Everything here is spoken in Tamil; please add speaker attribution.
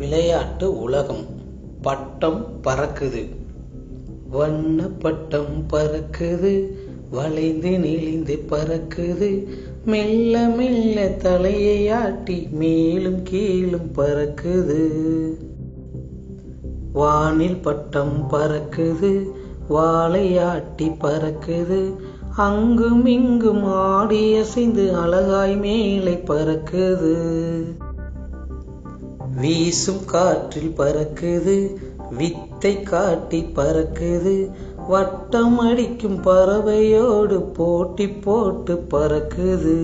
Speaker 1: விளையாட்டு உலகம். பட்டம் பறக்குது. வண்ண பட்டம் பறக்குது. வளைந்து நெளிந்து பறக்குது. மெல்ல மெல்ல தலையை ஆட்டி மேலும் கீழும் பறக்குது. வானில் பட்டம் பறக்குது. வாழையாட்டி பறக்குது. அங்கும் இங்கும் ஆடி அசைந்து அழகாய் மேலே பறக்குது. வீசும் காற்றில் பறக்குது வித்தை காட்டி பறக்குது. வட்டம் அடிக்கும் பறவையோடு போட்டி போட்டு பறக்குது.